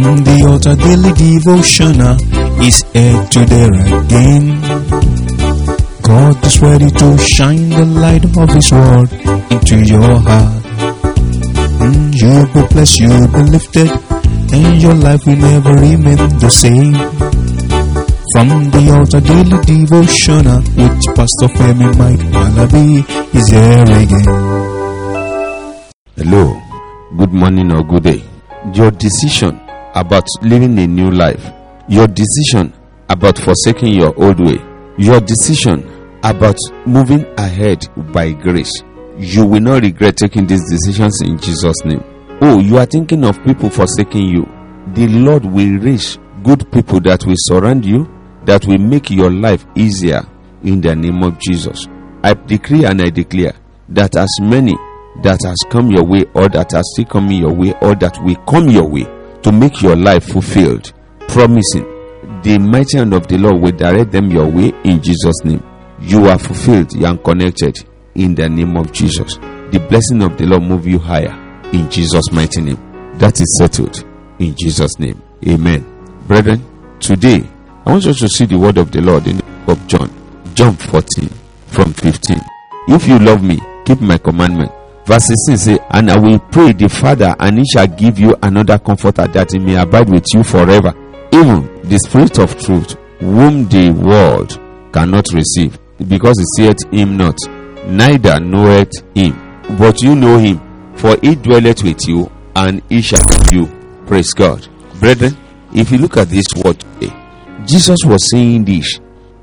The altar daily devotional is here to there again. God is ready to shine the light of His word into your heart. Mm, you'll be blessed, you'll be lifted, and your life will never remain the same. From the altar daily devotional which Pastor Femi Mike Alabi is here again. Hello, good morning or good day. Your decision about living a new life, your decision about forsaking your old way, your decision about moving ahead by grace. You will not regret taking these decisions in Jesus' name. Oh, you are thinking of people forsaking you. The Lord will reach good people that will surround you, that will make your life easier in the name of Jesus. I decree and I declare that as many that has come your way or that are still coming your way or that will come your way to make your life fulfilled, promising the mighty hand of the Lord will direct them your way in Jesus' name. You are fulfilled and connected in the name of Jesus. The blessing of the Lord move you higher in Jesus' mighty name. That is settled in Jesus' name. Amen. Brethren, today I want you to see the word of the Lord in the book of John, John 14 from 15. If you love me, keep my commandment. Verse 16 say, And I will pray the Father, and he shall give you another comforter that he may abide with you forever. Even the Spirit of truth, whom the world cannot receive, because he seeth him not, neither knoweth him. But you know him, for he dwelleth with you, and he shall give you. Praise God. Brethren, if you look at this word today, Jesus was saying this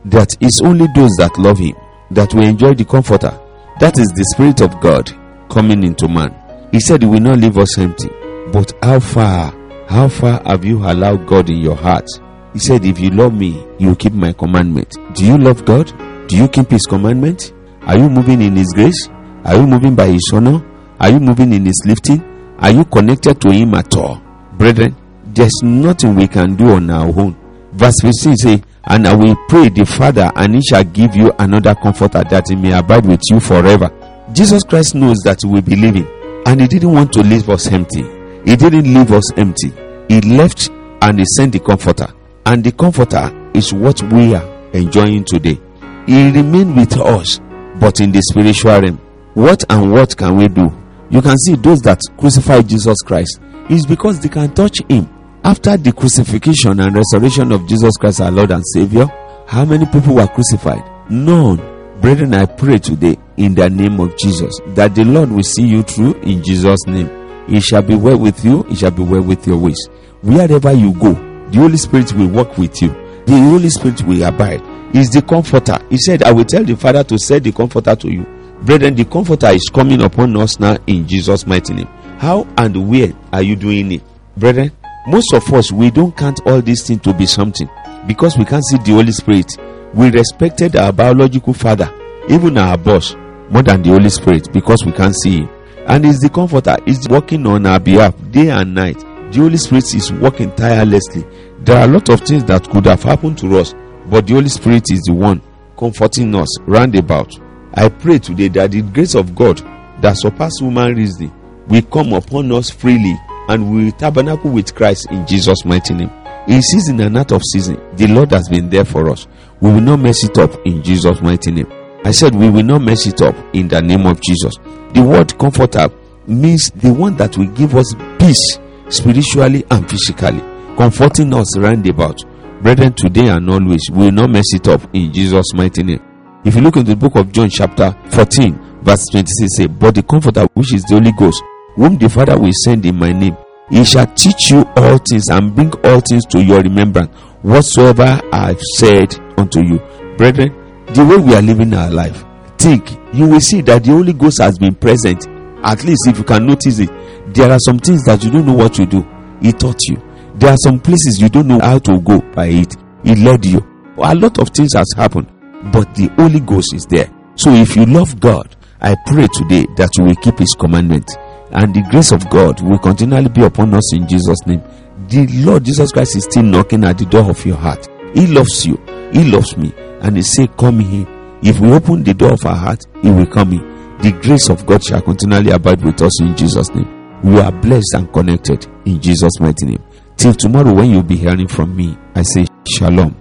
that it's only those that love him that will enjoy the comforter. That is the Spirit of God coming into man. He said he will not leave us empty. But how far, how far have you allowed God in your heart? He said, If you love me, you keep my commandment. Do you love God? Do you keep his commandment? Are you moving in his grace? Are you moving by his honor? Are you moving in his lifting? Are you connected to him at all? Brethren, there's nothing we can do on our own. Verse 15 say, And I will pray the Father, and he shall give you another comforter that he may abide with you forever. Jesus Christ knows that we will be living, and he didn't want to leave us empty. He didn't leave us empty. He left and he sent the comforter. And the comforter is what we are enjoying today. He remained with us, but in the spiritual realm. What and what can we do? You can see those that crucified Jesus Christ is because they can touch him. After the crucifixion and resurrection of Jesus Christ, our Lord and Savior, how many people were crucified? None. Brethren, I pray today in the name of Jesus that the Lord will see you through in Jesus' name. It shall be well with you, it shall be well with your ways. Wherever you go, the Holy Spirit will walk with you. The Holy Spirit will abide. Is the comforter. He said, I will tell the Father to send the comforter to you. Brethren, the comforter is coming upon us now in Jesus' mighty name. How and where are you doing it? Brethren, most of us we don't count all these things to be something because we can't see the Holy Spirit. We respected our biological father, even our boss, more than the Holy Spirit because we can't see him. And is the comforter is working on our behalf day and night. The Holy Spirit is working tirelessly. There are a lot of things that could have happened to us, but the Holy Spirit is the one comforting us round about. I pray today that the grace of God that surpasses human reasoning will come upon us freely and we will tabernacle with Christ in Jesus' mighty name. In season and out of season, the Lord has been there for us. We will not mess it up in Jesus' mighty name. I said we will not mess it up in the name of Jesus. The word comforter means the one that will give us peace spiritually and physically, comforting us round about. Brethren, today and always, we will not mess it up in Jesus' mighty name. If you look in the book of John, chapter 14, verse 26, say, But the comforter, which is the Holy Ghost, whom the Father will send in my name, he shall teach you all things and bring all things to your remembrance, whatsoever I have said unto you. Brethren, the way we are living our life, think, you will see that the Holy Ghost has been present. At least if you can notice it, there are some things that you don't know what to do. He taught you. There are some places you don't know how to go by it. He led you. A lot of things has happened, but the Holy Ghost is there. So if you love God, I pray today that you will keep His commandment, and the grace of God will continually be upon us in Jesus' name. The Lord Jesus Christ is still knocking at the door of your heart. He loves you. He loves me, and He say, "Come in." If we open the door of our heart, He will come in. The grace of God shall continually abide with us in Jesus' name. We are blessed and connected in Jesus' mighty name. Till tomorrow, when you'll be hearing from me, I say Shalom.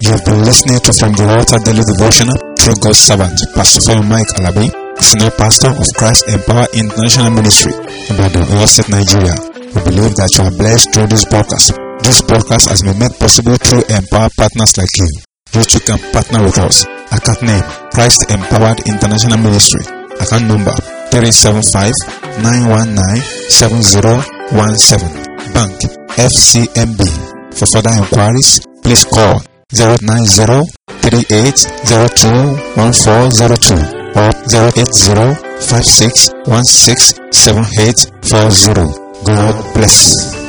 You have been listening to From the Altar Daily Devotional through God's servant, Pastor Father Mike Alabi, Senior Pastor of Christ Empower International Ministry, Ibadan, Oyo State, Nigeria. We believe that you are blessed through this podcast. This podcast has been made possible through Empower partners like you. You too can partner with us. Account name, Christ Empowered International Ministry. Account number, 375 919 7017. Bank, FCMB. For further inquiries, please call 090 3802 or 080 5616 7840. God bless.